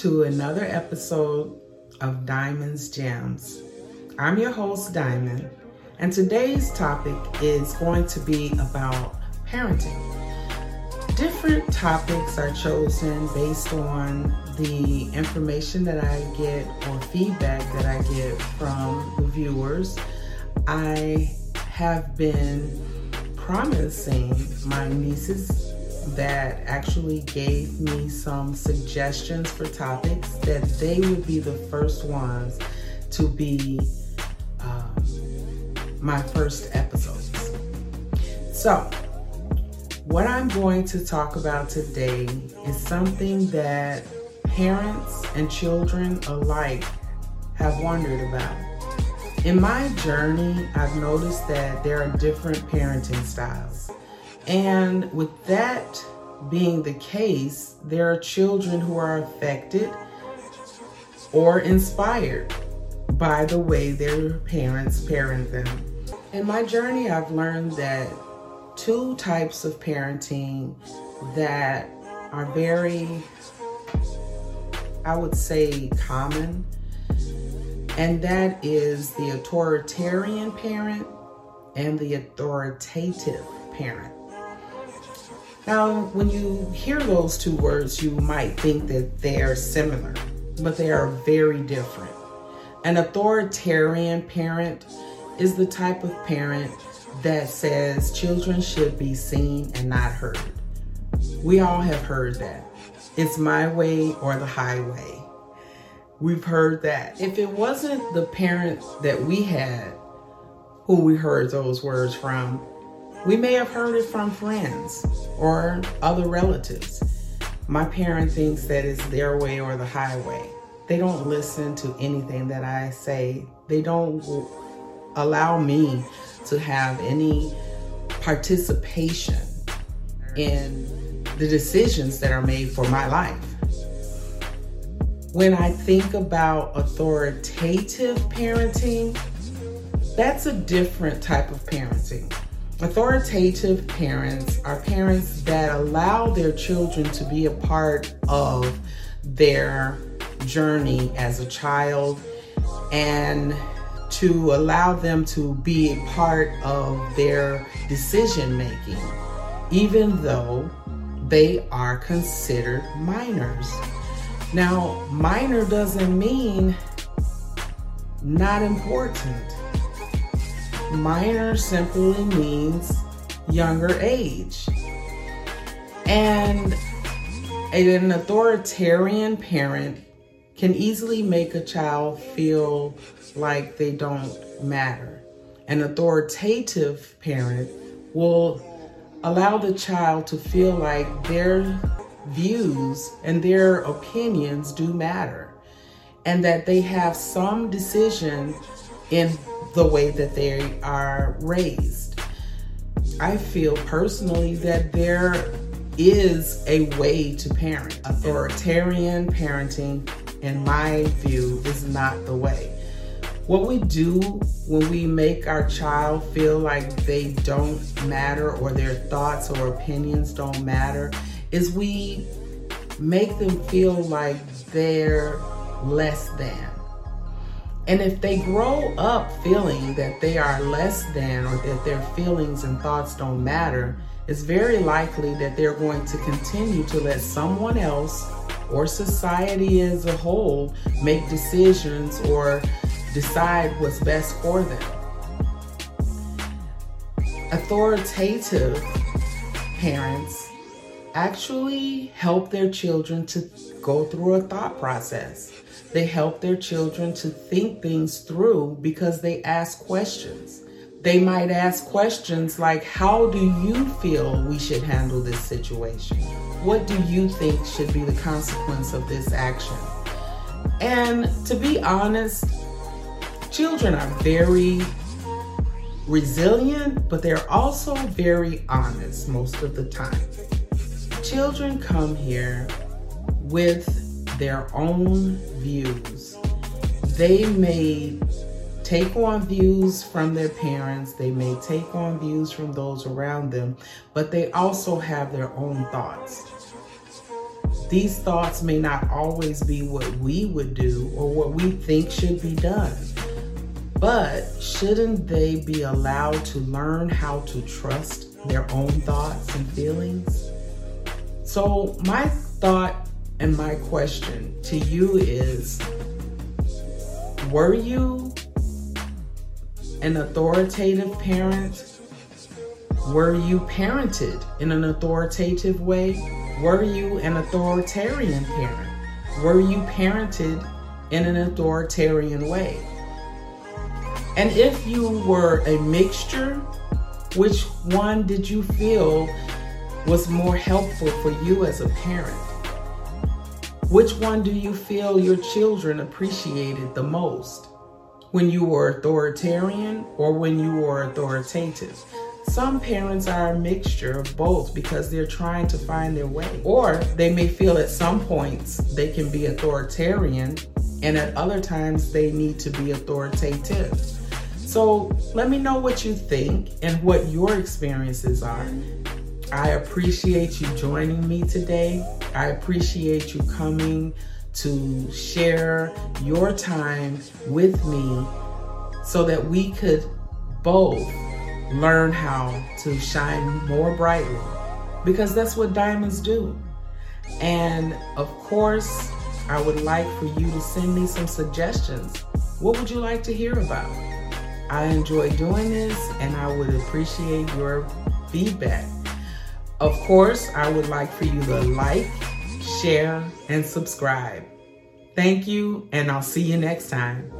to another episode of Diamonds Gems. I'm your host, Diamond, and today's topic is going to be about parenting. Different topics are chosen based on the information that I get or feedback that I get from the viewers. I have been promising my nieces that actually gave me some suggestions for topics that they would be the first ones to be um, my first episodes. So, what I'm going to talk about today is something that parents and children alike have wondered about. In my journey, I've noticed that there are different parenting styles. And with that being the case, there are children who are affected or inspired by the way their parents parent them. In my journey, I've learned that two types of parenting that are very, I would say, common, and that is the authoritarian parent and the authoritative parent. Now, when you hear those two words, you might think that they are similar, but they are very different. An authoritarian parent is the type of parent that says children should be seen and not heard. We all have heard that. It's my way or the highway. We've heard that. If it wasn't the parents that we had who we heard those words from, we may have heard it from friends or other relatives. My parent thinks that it's their way or the highway. They don't listen to anything that I say. They don't allow me to have any participation in the decisions that are made for my life. When I think about authoritative parenting, that's a different type of parenting. Authoritative parents are parents that allow their children to be a part of their journey as a child and to allow them to be a part of their decision making, even though they are considered minors. Now, minor doesn't mean not important minor simply means younger age. And an authoritarian parent can easily make a child feel like they don't matter. An authoritative parent will allow the child to feel like their views and their opinions do matter and that they have some decision in the way that they are raised. I feel personally that there is a way to parent. Authoritarian parenting, in my view, is not the way. What we do when we make our child feel like they don't matter or their thoughts or opinions don't matter is we make them feel like they're less than. And if they grow up feeling that they are less than or that their feelings and thoughts don't matter, it's very likely that they're going to continue to let someone else or society as a whole make decisions or decide what's best for them. Authoritative parents actually help their children to go through a thought process. They help their children to think things through because they ask questions. They might ask questions like, How do you feel we should handle this situation? What do you think should be the consequence of this action? And to be honest, children are very resilient, but they're also very honest most of the time. Children come here with their own views. They may take on views from their parents, they may take on views from those around them, but they also have their own thoughts. these thoughts may not always be what we would do or what we think should be done. But shouldn't they be allowed to learn how to trust their own thoughts and feelings? So, my thought and my question to you is Were you an authoritative parent? Were you parented in an authoritative way? Were you an authoritarian parent? Were you parented in an authoritarian way? And if you were a mixture, which one did you feel was more helpful for you as a parent? Which one do you feel your children appreciated the most? When you were authoritarian or when you were authoritative? Some parents are a mixture of both because they're trying to find their way. Or they may feel at some points they can be authoritarian and at other times they need to be authoritative. So let me know what you think and what your experiences are. I appreciate you joining me today. I appreciate you coming to share your time with me so that we could both learn how to shine more brightly because that's what diamonds do. And of course, I would like for you to send me some suggestions. What would you like to hear about? I enjoy doing this and I would appreciate your feedback. Of course, I would like for you to like, share, and subscribe. Thank you, and I'll see you next time.